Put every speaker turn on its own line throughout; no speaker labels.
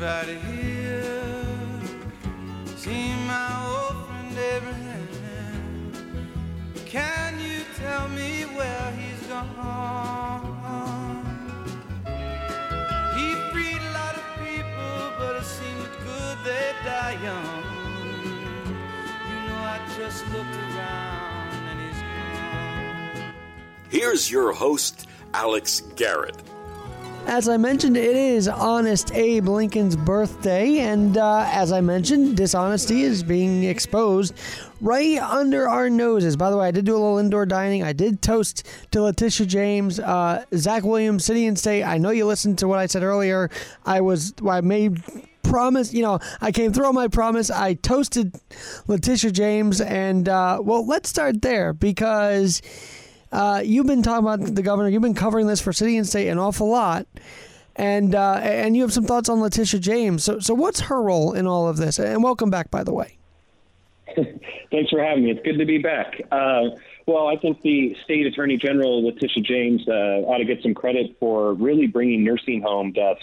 anybody here my old friend Abraham? Can you tell me where he's gone? He freed a lot of people, but it seemed good they die young. You know, I just looked around and he's gone.
Here's your host, Alex Garrett.
As I mentioned, it is Honest Abe Lincoln's birthday, and uh, as I mentioned, dishonesty is being exposed right under our noses. By the way, I did do a little indoor dining. I did toast to Letitia James, uh, Zach Williams, City and State. I know you listened to what I said earlier. I was I made promise. You know, I came through on my promise. I toasted Letitia James, and uh, well, let's start there because. Uh, you've been talking about the governor. You've been covering this for city and state an awful lot, and uh, and you have some thoughts on Letitia James. So so what's her role in all of this? And welcome back, by the way.
Thanks for having me. It's good to be back. Uh, well, I think the state attorney general Letitia James uh, ought to get some credit for really bringing nursing home deaths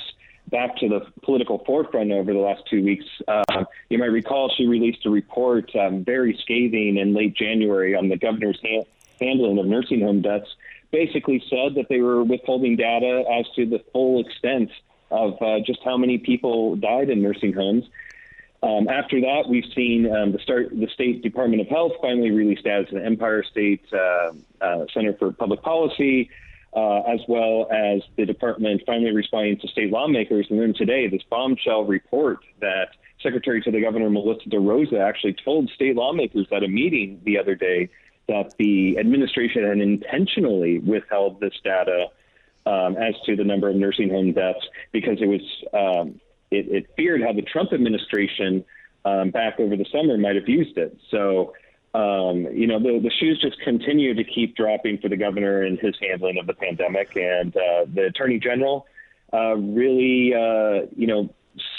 back to the political forefront over the last two weeks. Uh, you might recall she released a report um, very scathing in late January on the governor's hand handling of nursing home deaths basically said that they were withholding data as to the full extent of uh, just how many people died in nursing homes. Um, after that, we've seen um, the start. The State Department of Health finally released as the Empire State uh, uh, Center for Public Policy, uh, as well as the department finally responding to state lawmakers. And then today, this bombshell report that Secretary to the Governor Melissa DeRosa actually told state lawmakers at a meeting the other day that the administration had intentionally withheld this data um, as to the number of nursing home deaths because it was um, it, it, feared how the Trump administration um, back over the summer might have used it. So. Um, you know, the, the shoes just continue to keep dropping for the governor and his handling of the pandemic. And uh, the attorney general uh, really, uh, you know,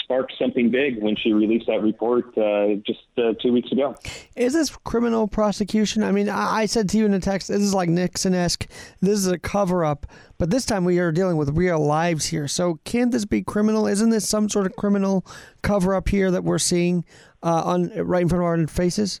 sparked something big when she released that report uh, just uh, two weeks ago.
Is this criminal prosecution? I mean, I, I said to you in a text, this is like Nixon esque. This is a cover up, but this time we are dealing with real lives here. So can't this be criminal? Isn't this some sort of criminal cover up here that we're seeing uh, on right in front of our faces?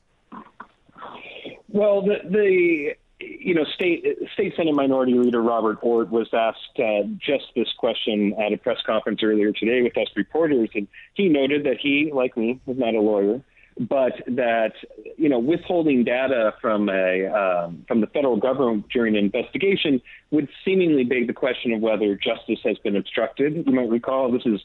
Well, the the you know, state state Senate Minority Leader Robert Ortt was asked uh, just this question at a press conference earlier today with us reporters, and he noted that he, like me, was not a lawyer, but that you know, withholding data from a um, from the federal government during an investigation would seemingly beg the question of whether justice has been obstructed. You might recall this is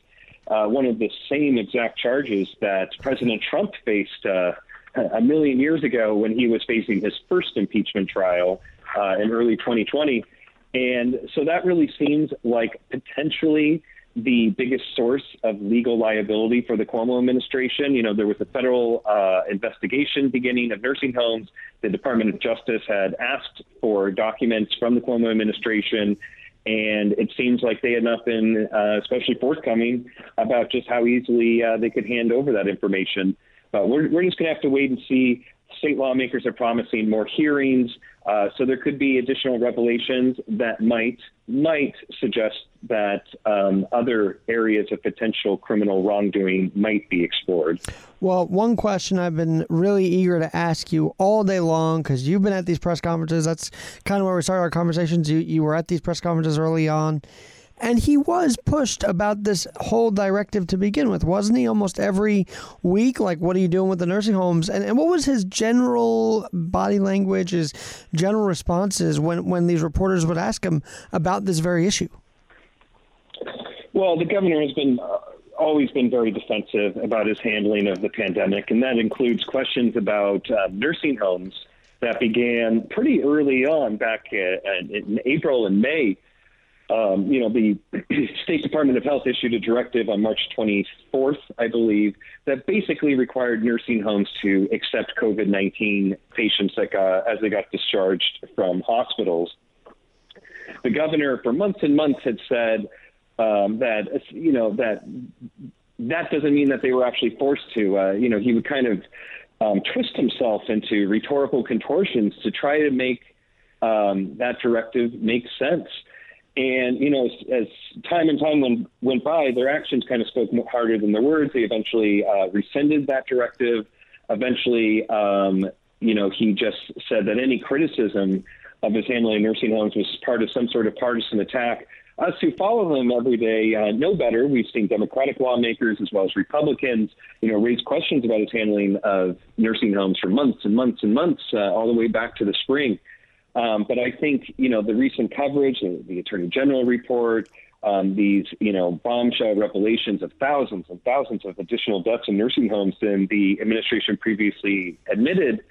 uh, one of the same exact charges that President Trump faced. Uh, a million years ago when he was facing his first impeachment trial uh, in early 2020. And so that really seems like potentially the biggest source of legal liability for the Cuomo administration. You know, there was a federal uh, investigation beginning of nursing homes. The Department of Justice had asked for documents from the Cuomo administration. And it seems like they had not been uh, especially forthcoming about just how easily uh, they could hand over that information. But we're, we're just going to have to wait and see. State lawmakers are promising more hearings, uh, so there could be additional revelations that might might suggest that um, other areas of potential criminal wrongdoing might be explored.
Well, one question I've been really eager to ask you all day long because you've been at these press conferences. That's kind of where we started our conversations. You you were at these press conferences early on and he was pushed about this whole directive to begin with, wasn't he? Almost every week, like, what are you doing with the nursing homes? And, and what was his general body language, his general responses when, when these reporters would ask him about this very issue?
Well, the governor has been uh, always been very defensive about his handling of the pandemic, and that includes questions about uh, nursing homes that began pretty early on back uh, in April and May um, you know, the State Department of Health issued a directive on March 24th, I believe, that basically required nursing homes to accept COVID 19 patients that got, as they got discharged from hospitals. The governor, for months and months, had said um, that, you know, that that doesn't mean that they were actually forced to. Uh, you know, he would kind of um, twist himself into rhetorical contortions to try to make um, that directive make sense. And you know, as, as time and time went went by, their actions kind of spoke harder than their words. They eventually uh, rescinded that directive. Eventually, um, you know, he just said that any criticism of his handling of nursing homes was part of some sort of partisan attack. Us who follow him every day uh, know better. We've seen Democratic lawmakers as well as Republicans, you know, raise questions about his handling of nursing homes for months and months and months, uh, all the way back to the spring. Um, but I think, you know, the recent coverage, the, the Attorney General report, um, these, you know, bombshell revelations of thousands and thousands of additional deaths in nursing homes than the administration previously admitted,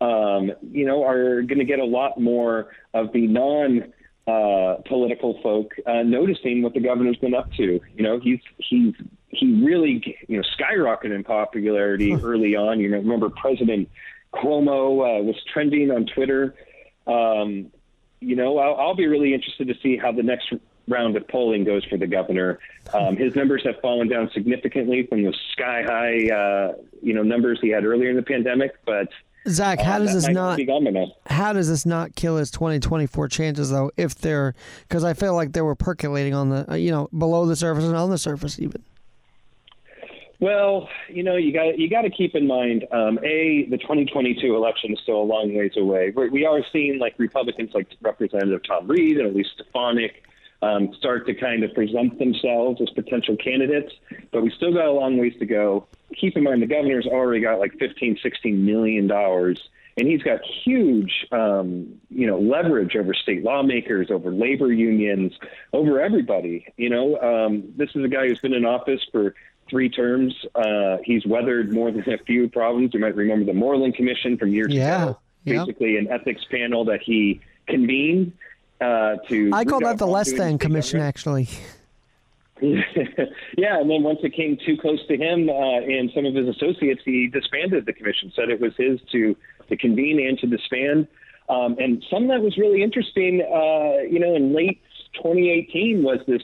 um, you know, are going to get a lot more of the non uh, political folk uh, noticing what the governor's been up to. You know, he's he's he really you know skyrocketed in popularity early on. You know, remember President Cuomo uh, was trending on Twitter. Um, you know, I'll, I'll be really interested to see how the next round of polling goes for the governor. Um, his numbers have fallen down significantly from the sky high, uh, you know, numbers he had earlier in the pandemic. But
Zach, how
uh,
does this not?
be gone enough.
How does this not kill his 2024 chances though? If they're because I feel like they were percolating on the uh, you know below the surface and on the surface even.
Well, you know, you got you got to keep in mind, um, a the 2022 election is still a long ways away. We're, we are seeing like Republicans, like Representative Tom Reed and Elise Stefanik, um, start to kind of present themselves as potential candidates, but we still got a long ways to go. Keep in mind, the governor's already got like 15, 16 million dollars, and he's got huge, um, you know, leverage over state lawmakers, over labor unions, over everybody. You know, um, this is a guy who's been in office for three terms. Uh, he's weathered more than a few problems. You might remember the Moreland Commission from years
Yeah,
ago,
yeah.
basically an ethics panel that he convened uh, to.
I call that the less than commission
government.
actually.
yeah, and then once it came too close to him uh, and some of his associates, he disbanded the commission. Said it was his to to convene and to disband. Um, and some that was really interesting. Uh, you know, in late 2018 was this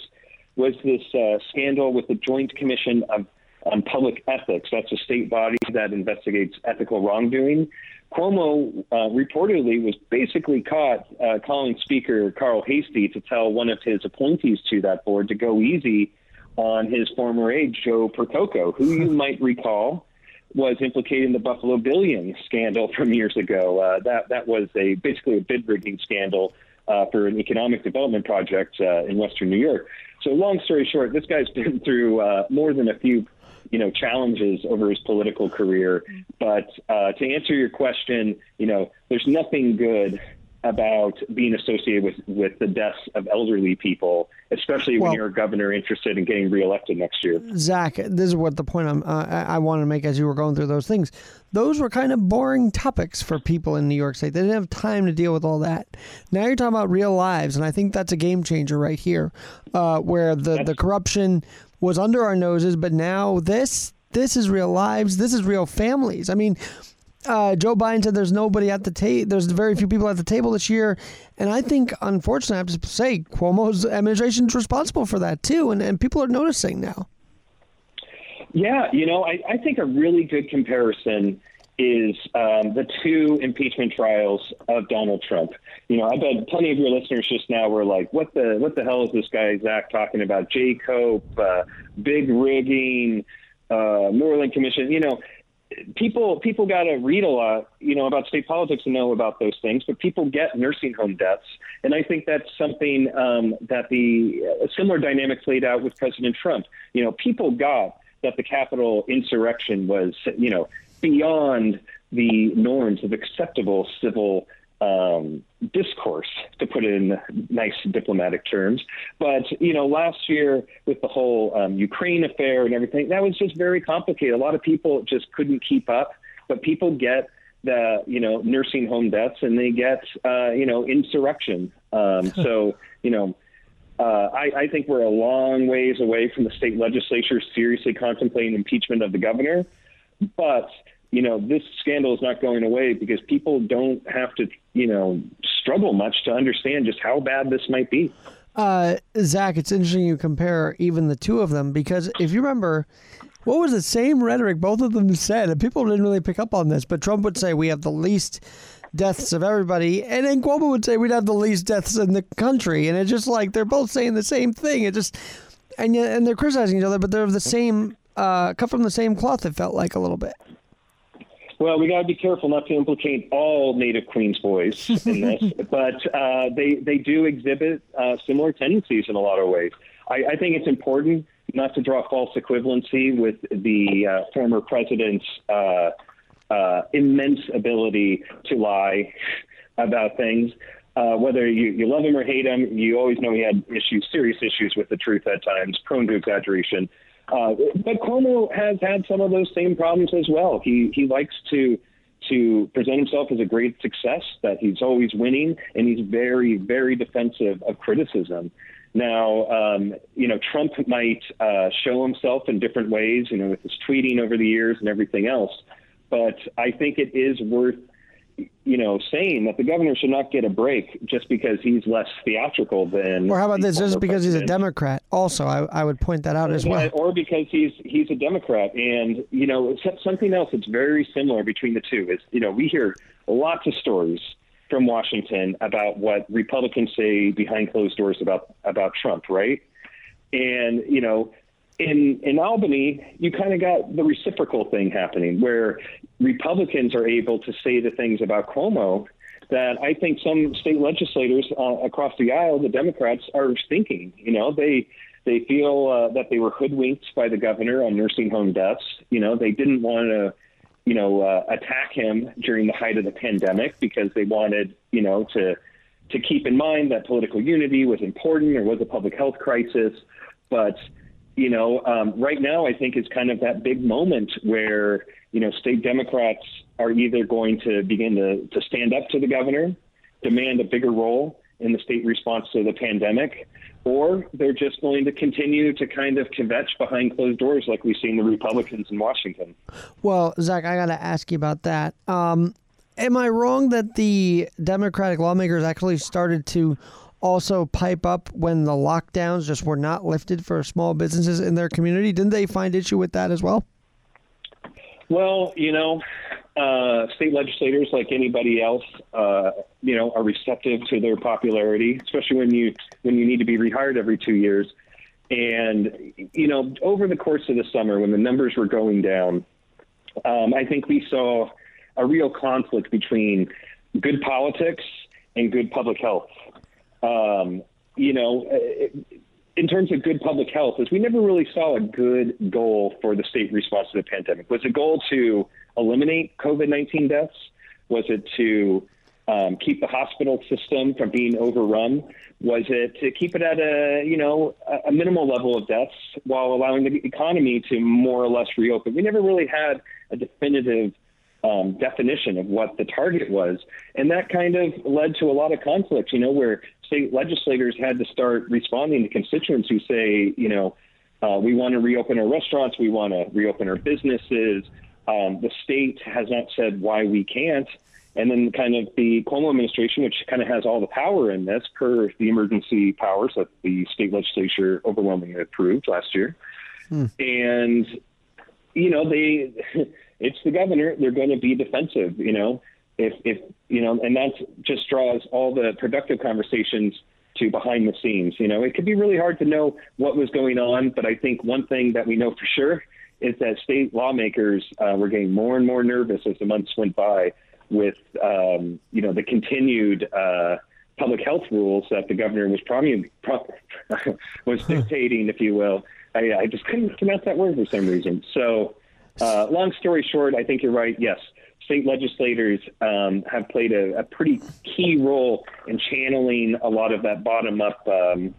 was this uh, scandal with the Joint Commission of on Public Ethics. That's a state body that investigates ethical wrongdoing. Cuomo uh, reportedly was basically caught uh, calling Speaker Carl Heastie to tell one of his appointees to that board to go easy on his former aide, Joe Percoco, who you might recall was implicated in the Buffalo Billion scandal from years ago. Uh, that that was a basically a bid rigging scandal uh, for an economic development project uh, in Western New York. So, long story short, this guy's been through uh, more than a few, you know, challenges over his political career. But uh, to answer your question, you know, there's nothing good about being associated with with the deaths of elderly people, especially when
Well-
you're a governor interested in getting reelected next year.
Zach, this is what the point I'm, uh, I I wanted to make as you were going through those things. Those were kind of boring topics for people in New York State. They didn't have time to deal with all that. Now you're talking about real lives, and I think that's a game changer right here, uh, where the, the corruption was under our noses, but now this this is real lives. This is real families. I mean, uh, Joe Biden said there's nobody at the table. There's very few people at the table this year, and I think, unfortunately, I have to say Cuomo's administration is responsible for that too, and, and people are noticing now.
Yeah, you know, I, I think a really good comparison is um, the two impeachment trials of Donald Trump. You know, I bet plenty of your listeners just now were like, "What the what the hell is this guy Zach talking about? JCOPE, uh, bid rigging, uh, Moreland Commission." You know, people people got to read a lot, you know, about state politics and know about those things. But people get nursing home deaths, and I think that's something um, that the similar dynamic played out with President Trump. You know, people got that the Capitol insurrection was, you know, beyond the norms of acceptable civil um, discourse, to put it in nice diplomatic terms. But you know, last year with the whole um, Ukraine affair and everything, that was just very complicated. A lot of people just couldn't keep up. But people get the you know nursing home deaths, and they get uh, you know insurrection. Um, so you know. Uh, I, I think we're a long ways away from the state legislature seriously contemplating impeachment of the governor. But you know, this scandal is not going away because people don't have to, you know, struggle much to understand just how bad this might be.
Uh, Zach, it's interesting you compare even the two of them because if you remember, what was the same rhetoric both of them said, and people didn't really pick up on this, but Trump would say we have the least deaths of everybody, and then Cuomo would say we'd have the least deaths in the country, and it's just like they're both saying the same thing. It just and and they're criticizing each other, but they're the same uh, cut from the same cloth. It felt like a little bit.
Well, we got to be careful not to implicate all Native Queens boys in this, but uh, they they do exhibit uh, similar tendencies in a lot of ways. I, I think it's important not to draw false equivalency with the uh, former president's uh, uh, immense ability to lie about things. Uh, whether you, you love him or hate him, you always know he had issues, serious issues with the truth at times, prone to exaggeration. Uh, but Cuomo has had some of those same problems as well. He he likes to to present himself as a great success, that he's always winning, and he's very very defensive of criticism. Now, um, you know, Trump might uh, show himself in different ways, you know, with his tweeting over the years and everything else. But I think it is worth you know, saying that the governor should not get a break just because he's less theatrical than.
Or how about this? Just because president. he's a Democrat. Also, I, I would point that out as well.
Or because he's he's a Democrat, and you know, something else that's very similar between the two is, you know, we hear lots of stories from Washington about what Republicans say behind closed doors about about Trump, right? And you know, in in Albany, you kind of got the reciprocal thing happening, where Republicans are able to say the things about Cuomo that I think some state legislators uh, across the aisle, the Democrats, are thinking. You know, they they feel uh, that they were hoodwinked by the governor on nursing home deaths. You know, they didn't want to, you know, uh, attack him during the height of the pandemic because they wanted, you know, to to keep in mind that political unity was important. There was a public health crisis, but you know, um, right now I think is kind of that big moment where you know state Democrats are either going to begin to, to stand up to the governor, demand a bigger role in the state response to the pandemic, or they're just going to continue to kind of kvetch behind closed doors like we've seen the Republicans in Washington.
Well, Zach, I got to ask you about that. Um, am I wrong that the Democratic lawmakers actually started to also pipe up when the lockdowns just were not lifted for small businesses in their community? Didn't they find issue with that as well?
Well, you know, uh, state legislators, like anybody else, uh, you know, are receptive to their popularity, especially when you when you need to be rehired every two years. And you know, over the course of the summer, when the numbers were going down, um, I think we saw a real conflict between good politics and good public health um, you know, uh, in terms of good public health, is we never really saw a good goal for the state response to the pandemic. Was the goal to eliminate COVID 19 deaths? Was it to um, keep the hospital system from being overrun? Was it to keep it at a you know a minimal level of deaths while allowing the economy to more or less reopen? We never really had a definitive um, definition of what the target was. And that kind of led to a lot of conflict, you know, where state legislators had to start responding to constituents who say, you know, uh, we want to reopen our restaurants, we want to reopen our businesses. Um, the state has not said why we can't. And then, kind of the Cuomo administration, which kind of has all the power in this per the emergency powers that the state legislature overwhelmingly approved last year. Hmm. And, you know, they it's the governor. They're going to be defensive, you know. If if you know, and that just draws all the productive conversations to behind the scenes. You know, it could be really hard to know what was going on, but I think one thing that we know for sure is that state lawmakers uh, were getting more and more nervous as the months went by with um, you know the continued uh, public health rules that the governor was probably pro- was dictating, if you will. I, I just couldn't pronounce that word for some reason. So uh, long story short, I think you're right. Yes, state legislators um, have played a, a, pretty key role in channeling a lot of that bottom up um,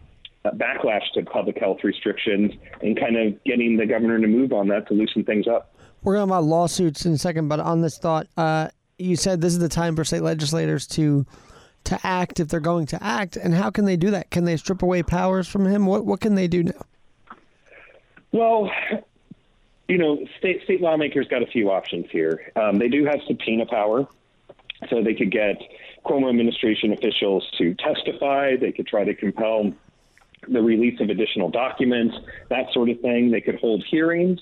backlash to public health restrictions and kind of getting the governor to move on that to loosen things up.
We're going to about lawsuits in a second, but on this thought, uh, you said this is the time for state legislators to to act if they're going to act, and how can they do that? Can they strip away powers from him? What what can they do now?
Well, you know, state state lawmakers got a few options here. Um, they do have subpoena power, so they could get Cuomo administration officials to testify. They could try to compel the release of additional documents, that sort of thing. They could hold hearings,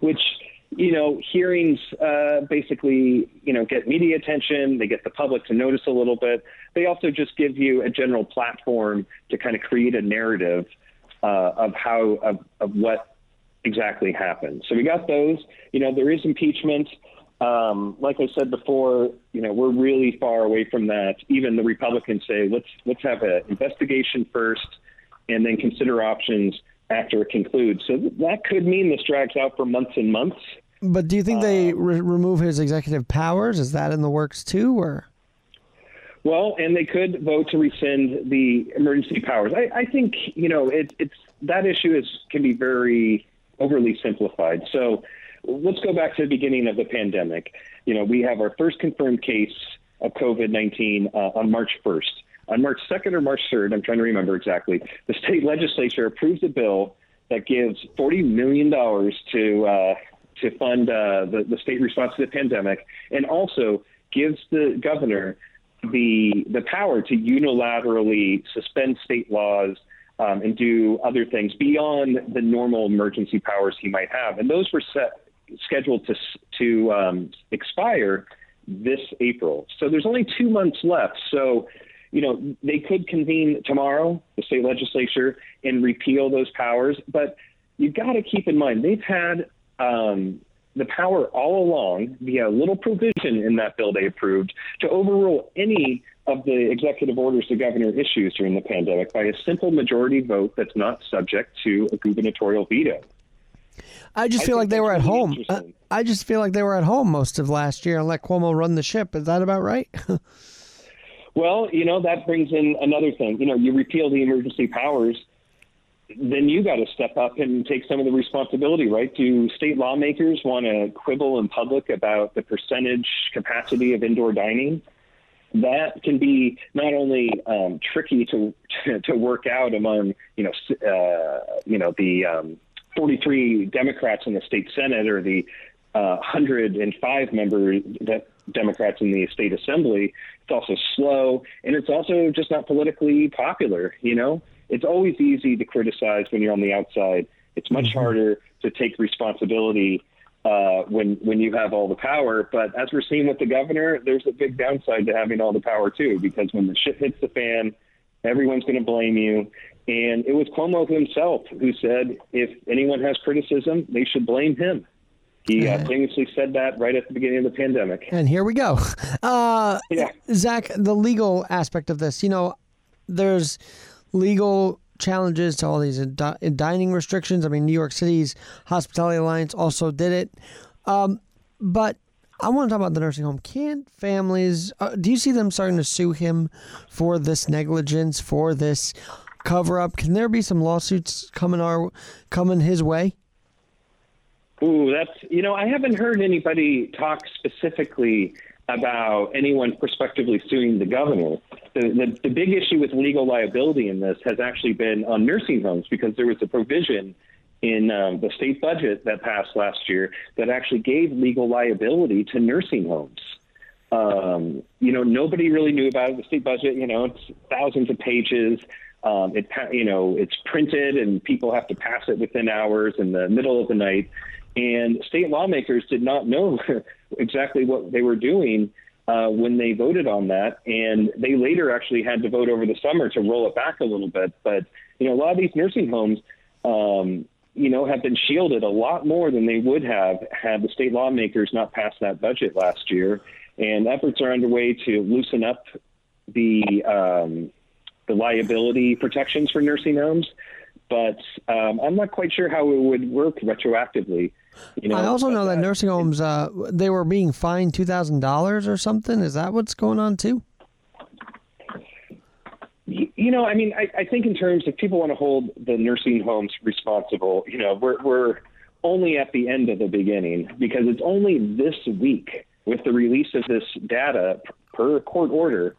which you know, hearings uh, basically, you know, get media attention. They get the public to notice a little bit. They also just give you a general platform to kind of create a narrative uh, of how of, of what exactly happened. So we got those. You know, there is impeachment. Um, like I said before, you know, we're really far away from that. Even the Republicans say, let's let's have an investigation first, and then consider options after it concludes. So that could mean this drags out for months and months.
But do you think they um, re- remove his executive powers? Is that in the works too, or?
Well, and they could vote to rescind the emergency powers. I, I think you know it, it's that issue is can be very overly simplified. So let's go back to the beginning of the pandemic. You know, we have our first confirmed case of COVID 19 uh, on March 1st. On March 2nd or March 3rd, I'm trying to remember exactly, the state legislature approves a bill that gives $40 million to, uh, to fund uh, the, the state response to the pandemic and also gives the governor the, the power to unilaterally suspend state laws um, and do other things beyond the normal emergency powers he might have. And those were set scheduled to to um, expire this April. So there's only two months left. So you know they could convene tomorrow, the state legislature, and repeal those powers. But you've got to keep in mind they've had um, the power all along via a little provision in that bill they approved to overrule any of the executive orders the governor issues during the pandemic by a simple majority vote that's not subject to a gubernatorial veto.
I just feel like they were at home. I, I just feel like they were at home most of last year and let Cuomo run the ship. Is that about right?
well, you know, that brings in another thing. You know, you repeal the emergency powers, then you got to step up and take some of the responsibility, right? Do state lawmakers want to quibble in public about the percentage capacity of indoor dining? That can be not only um, tricky to, to, to work out among you know uh, you know the um, 43 Democrats in the state Senate or the uh, 105 member de- Democrats in the state assembly. It's also slow, and it's also just not politically popular. You know, it's always easy to criticize when you're on the outside. It's much mm-hmm. harder to take responsibility uh, when when you have all the power. But as we're seeing with the governor, there's a big downside to having all the power too, because when the shit hits the fan, everyone's going to blame you, and it was Cuomo himself who said, if anyone has criticism, they should blame him. He uh, famously said that right at the beginning of the pandemic.
And here we go. Uh, yeah. Zach, the legal aspect of this, you know, there's legal challenges to all these dining restrictions. I mean, New York City's Hospitality Alliance also did it. Um, but I want to talk about the nursing home. Can't families, uh, do you see them starting to sue him for this negligence, for this cover up. Can there be some lawsuits coming our coming his way?
Ooh, that's you know I haven't heard anybody talk specifically about anyone prospectively suing the governor. The, the, the big issue with legal liability in this has actually been on nursing homes because there was a provision in um, the state budget that passed last year that actually gave legal liability to nursing homes. Um, you know, nobody really knew about it. The state budget, you know, it's thousands of pages. Um, it you know it's printed and people have to pass it within hours in the middle of the night. And state lawmakers did not know exactly what they were doing uh, when they voted on that, and they later actually had to vote over the summer to roll it back a little bit. But you know, a lot of these nursing homes, um, you know, have been shielded a lot more than they would have had the state lawmakers not passed that budget last year. And efforts are underway to loosen up the um, the liability protections for nursing homes, but um, I'm not quite sure how it would work retroactively.
You know, I also know that, that nursing homes uh, they were being fined two thousand dollars or something. Is that what's going on too?
You know, I mean, I, I think in terms if people want to hold the nursing homes responsible, you know, we're we're only at the end of the beginning because it's only this week with the release of this data per court order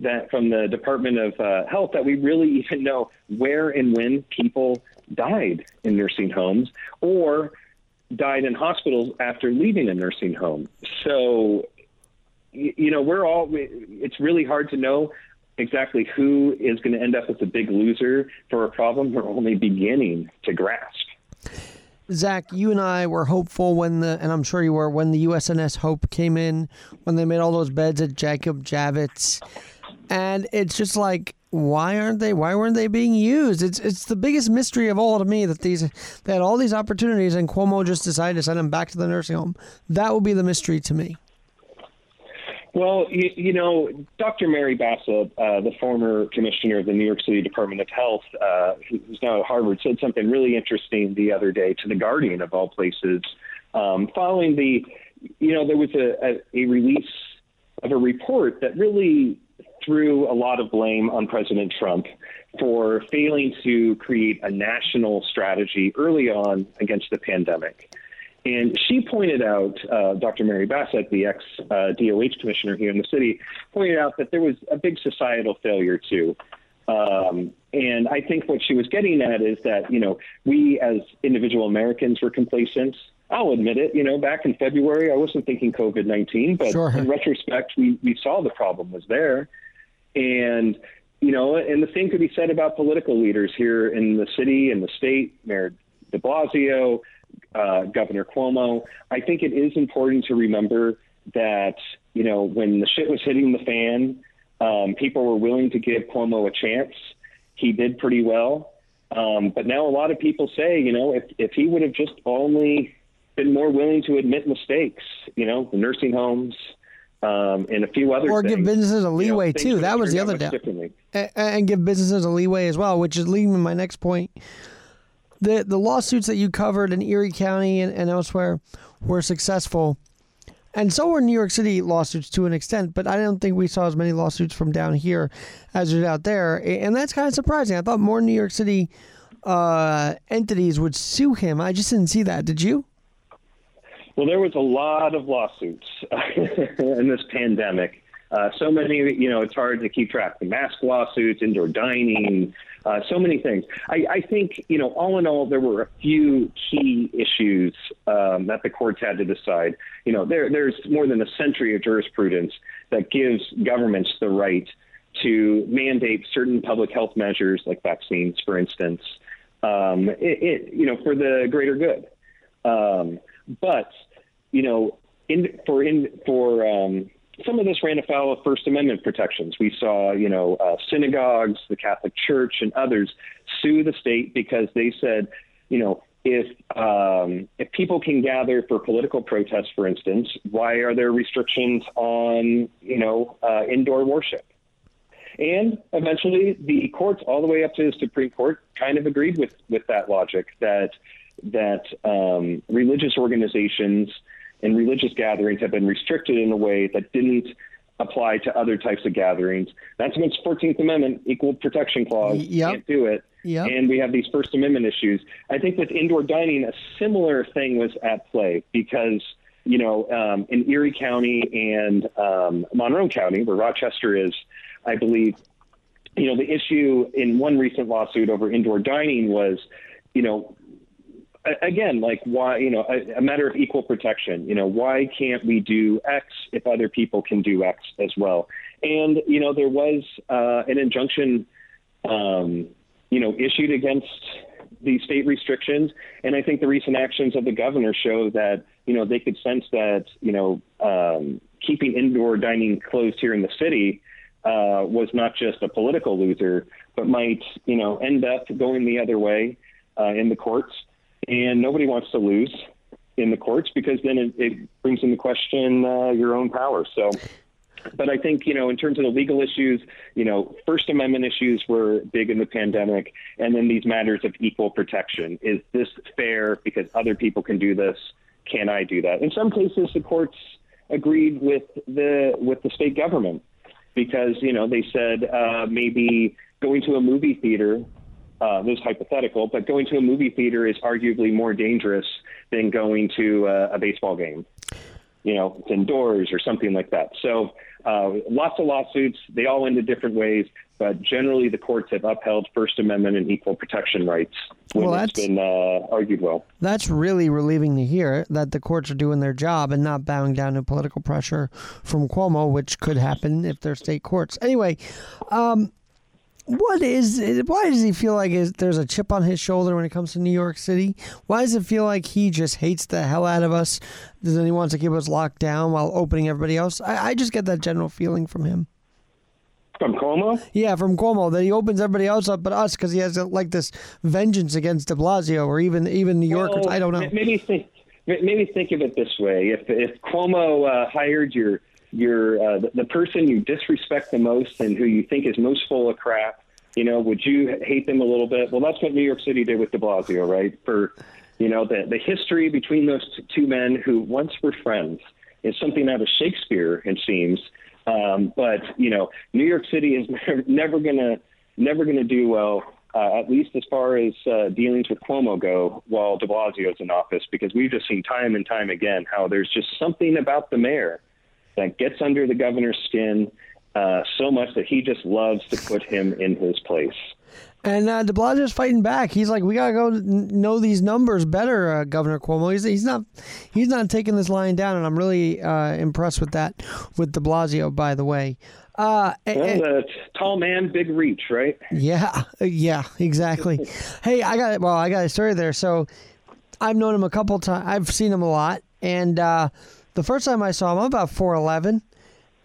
that from the Department of uh, Health that we really even know where and when people died in nursing homes or died in hospitals after leaving a nursing home. So, you know, we're all, it's really hard to know exactly who is going to end up as a big loser for a problem we're only beginning to grasp.
Zach, you and I were hopeful when the, and I'm sure you were, when the USNS Hope came in, when they made all those beds at Jacob Javits. And it's just like, why aren't they? Why weren't they being used? It's it's the biggest mystery of all to me that these they had all these opportunities and Cuomo just decided to send them back to the nursing home. That would be the mystery to me.
Well, you, you know, Dr. Mary Bassett, uh, the former commissioner of the New York City Department of Health, uh, who's now at Harvard, said something really interesting the other day to the Guardian of all places. Um, following the, you know, there was a, a, a release of a report that really threw a lot of blame on President Trump for failing to create a national strategy early on against the pandemic. And she pointed out, uh, Dr. Mary Bassett, the ex uh, DOH commissioner here in the city, pointed out that there was a big societal failure too. Um, and I think what she was getting at is that, you know, we as individual Americans were complacent. I'll admit it, you know, back in February, I wasn't thinking COVID 19, but
Sure.
in retrospect, we, we saw the problem was there. And, you know, and the same could be said about political leaders here in the city and the state, Mayor de Blasio, uh, Governor Cuomo. I think it is important to remember that, you know, when the shit was hitting the fan, um, people were willing to give Cuomo a chance. He did pretty well. Um, but now a lot of people say, you know, if, if he would have just only been more willing to admit mistakes, you know, the nursing homes, um, and a few other
Or
things.
give businesses a
you know,
leeway too. That was the other
much
doubt.
differently.
A- and give businesses a leeway as well, which is leading to my next point. The the lawsuits that you covered in Erie County and, and elsewhere were successful. And so were New York City lawsuits to an extent, but I don't think we saw as many lawsuits from down here as did out there. And that's kind of surprising. I thought more New York City uh, entities would sue him. I just didn't see that. Did you?
Well, there was a lot of lawsuits in this pandemic. Uh, so many, you know, it's hard to keep track. The mask lawsuits, indoor dining, uh, so many things. I, I think, you know, all in all, there were a few key issues um, that the courts had to decide. You know, there, there's more than a century of jurisprudence that gives governments the right to mandate certain public health measures, like vaccines, for instance, um, it, it, you know, for the greater good. Um, but you know, in, for in for um, some of this ran afoul of First Amendment protections. We saw, you know, uh, synagogues, the Catholic Church, and others sue the state because they said, you know, if um, if people can gather for political protests, for instance, why are there restrictions on, you know, uh, indoor worship? And eventually, the courts, all the way up to the Supreme Court, kind of agreed with with that logic that that um, religious organizations and religious gatherings have been restricted in a way that didn't apply to other types of gatherings. That's against 14th Amendment, Equal Protection Clause.
Yep.
Can't do it.
Yep.
And we have these First Amendment issues. I think with indoor dining, a similar thing was at play because, you know, um, in Erie County and um, Monroe County, where Rochester is, I believe, you know, the issue in one recent lawsuit over indoor dining was, you know, again, like why, you know, a, a matter of equal protection. You know, why can't we do X if other people can do X as well? And you know, there was uh, an injunction, um, you know, issued against the state restrictions, and I think the recent actions of the governor show that you know they could sense that you know um, keeping indoor dining closed here in the city uh, was not just a political loser, but might you know end up going the other way uh, in the courts and nobody wants to lose in the courts because then it, it brings into question uh, your own power. So, but I think you know, in terms of the legal issues, you know, First Amendment issues were big in the pandemic, and then these matters of equal protection: is this fair because other people can do this? Can I do that? In some cases, the courts agreed with the with the state government because you know they said uh, maybe going to a movie theater uh, this is hypothetical, but going to a movie theater is arguably more dangerous than going to uh, a baseball game. You know, it's indoors or something like that. So, uh, lots of lawsuits. They all ended different ways, but generally the courts have upheld First Amendment and equal protection rights when
Well,
it's
that's-
been uh, argued well.
That's really relieving to hear that the courts are doing their job and not bowing down to political pressure from Cuomo, which could happen if they're state courts. Anyway, um, what is it? Why does he feel like there's a chip on his shoulder when it comes to New York City? Why does it feel like he just hates the hell out of us? Does he wants to keep us locked down while opening everybody else? I, I just get that general feeling from him.
From Cuomo?
Yeah, from Cuomo that he opens everybody else up but us because he has like this vengeance against De Blasio or even even New Yorkers.
Well,
I don't know.
Maybe think maybe think of it this way: if if Cuomo uh, hired your your uh, the, the person you disrespect the most and who you think is most full of crap, you know, would you hate them a little bit? Well, that's what New York City did with De Blasio, right? For you know the the history between those two men who once were friends is something out of Shakespeare, it seems. Um, but you know, New York City is never gonna never gonna do well. Uh, at least as far as uh, dealings with Cuomo go, while De Blasio is in office, because we've just seen time and time again how there's just something about the mayor that gets under the governor's skin uh, so much that he just loves to put him in his place.
And uh, De Blasio's fighting back. He's like, we gotta go know these numbers better, uh, Governor Cuomo. He's, he's not he's not taking this lying down, and I'm really uh, impressed with that with De Blasio. By the way, uh,
Well,
a-
the tall man, big reach, right?
yeah, yeah, exactly. hey, I got well, I got a story there. So I've known him a couple times. I've seen him a lot, and uh, the first time I saw him, I'm about four eleven,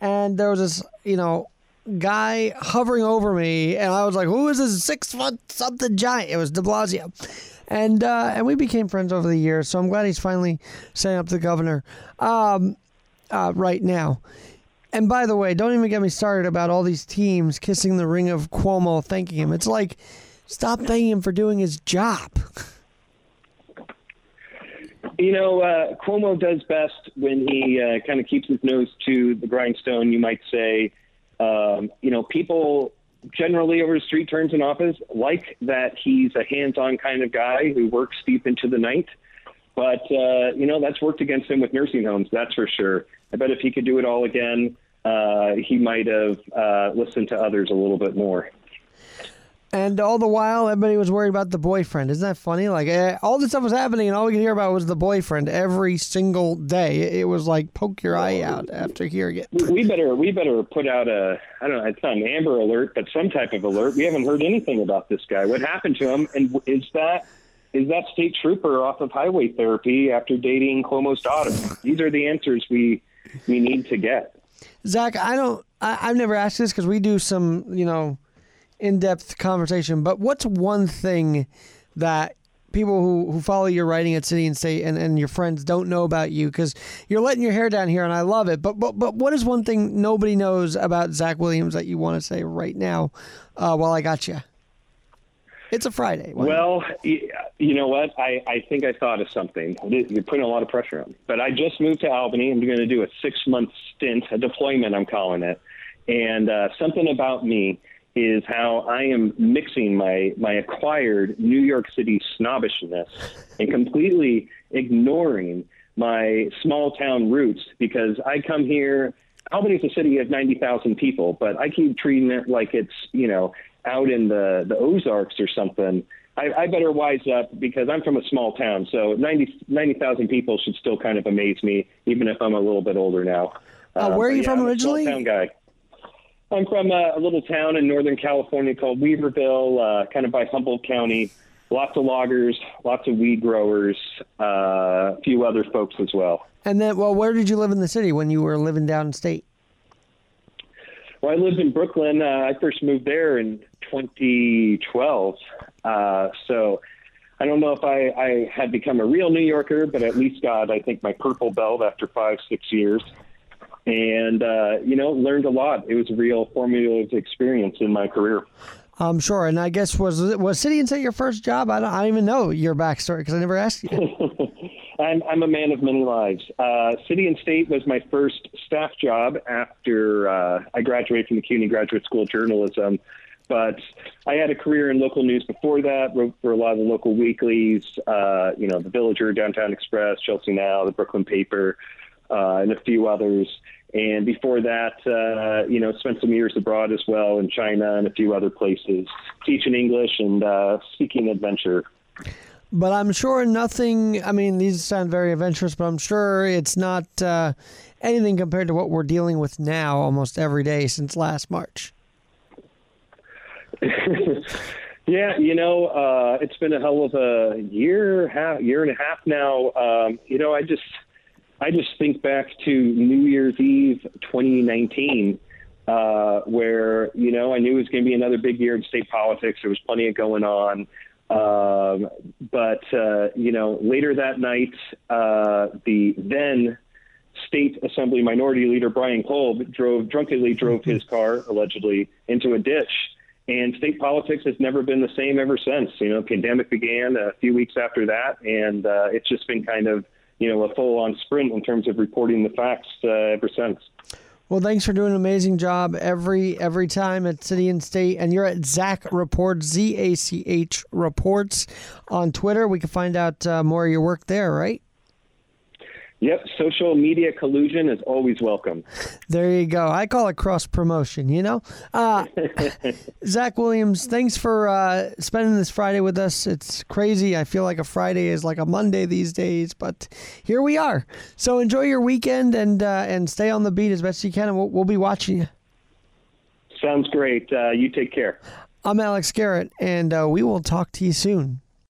and there was this, you know, guy hovering over me, and I was like, "Who is this six foot something giant?" It was De Blasio, and uh, and we became friends over the years. So I'm glad he's finally setting up the governor um, uh, right now. And by the way, don't even get me started about all these teams kissing the ring of Cuomo, thanking him. It's like, stop thanking him for doing his job.
You know, uh, Cuomo does best when he uh, kind of keeps his nose to the grindstone, you might say. Um, you know, people generally over his street turns in office like that he's a hands on kind of guy who works deep into the night. But, uh, you know, that's worked against him with nursing homes, that's for sure. I bet if he could do it all again, uh, he might have uh, listened to others a little bit more.
And all the while, everybody was worried about the boyfriend. Isn't that funny? Like, eh, all this stuff was happening, and all we could hear about was the boyfriend every single day. It, was like, poke your eye out after hearing it.
We better we better put out a I don't know it's not an Amber Alert but some type of alert. We haven't heard anything about this guy. What happened to him? And is that is that state trooper off of highway therapy after dating Cuomo's daughter? These are the answers we we need to get.
Zach, I don't. I, I've never asked this because we do some, you know, in-depth conversation. But what's one thing that people who, who follow your writing at City and State and, and your friends don't know about you? Because you're letting your hair down here, and I love it. But but but what is one thing nobody knows about Zach Williams that you want to say right now? Uh, while I got you, it's a Friday.
Well, y- you know what? I, I think I thought of something. You're putting a lot of pressure on me. But I just moved to Albany. I'm going to do a six month stint, a deployment, I'm calling it. And uh, something about me is how I am mixing my, my acquired New York City snobbishness and completely ignoring my small town roots because I come here. Albany's a city of 90,000 people, but I keep treating it like it's, you know, out in the, the Ozarks or something. I, I better wise up because I'm from a small town. So 90 people should still kind of amaze me, even if I'm a little bit older now.
Uh, where are you
yeah,
from
I'm a
originally?
Small town guy. I'm from a, a little town in Northern California called Weaverville, uh, kind of by Humboldt County. Lots of loggers, lots of weed growers, uh, a few other folks as well.
And then, well, where did you live in the city when you were living downstate?
Well, I lived in Brooklyn. Uh, I first moved there in 2012. Uh, so I don't know if I, I had become a real New Yorker, but at least got, I think, my purple belt after five, six years. And, uh, you know, learned a lot. It was a real formative experience in my career.
I'm sure. And I guess was was City and State your first job? I don't, I don't even know your backstory because I never asked you.
I'm, I'm a man of many lives. Uh, City and State was my first staff job after uh, I graduated from the CUNY Graduate School of Journalism. But I had a career in local news before that, wrote for a lot of the local weeklies, uh, you know, The Villager, Downtown Express, Chelsea Now, the Brooklyn Paper, uh, and a few others. And before that, uh, you know, spent some years abroad as well in China and a few other places, teaching English and uh, seeking adventure.
But I'm sure nothing. I mean, these sound very adventurous, but I'm sure it's not uh, anything compared to what we're dealing with now, almost every day since last March.
yeah, you know, uh, it's been a hell of a year, half, year and a half now. Um, you know, I just, I just think back to New Year's Eve 2019, uh, where you know I knew it was going to be another big year in state politics. There was plenty of going on. Um, but uh, you know, later that night, uh, the then state assembly minority leader Brian Kolb drove drunkenly drove his car allegedly into a ditch. And state politics has never been the same ever since. You know, pandemic began a few weeks after that, and uh, it's just been kind of you know a full-on sprint in terms of reporting the facts uh, ever since.
Well, thanks for doing an amazing job every every time at City and State, and you're at Zach Reports Z A C H Reports on Twitter. We can find out uh, more of your work there, right?
Yep, social media collusion is always welcome.
There you go. I call it cross promotion, you know? Uh, Zach Williams, thanks for uh, spending this Friday with us. It's crazy. I feel like a Friday is like a Monday these days, but here we are. So enjoy your weekend and uh, and stay on the beat as best you can, and we'll, we'll be watching you.
Sounds great. Uh, you take care.
I'm Alex Garrett, and uh, we will talk to you soon.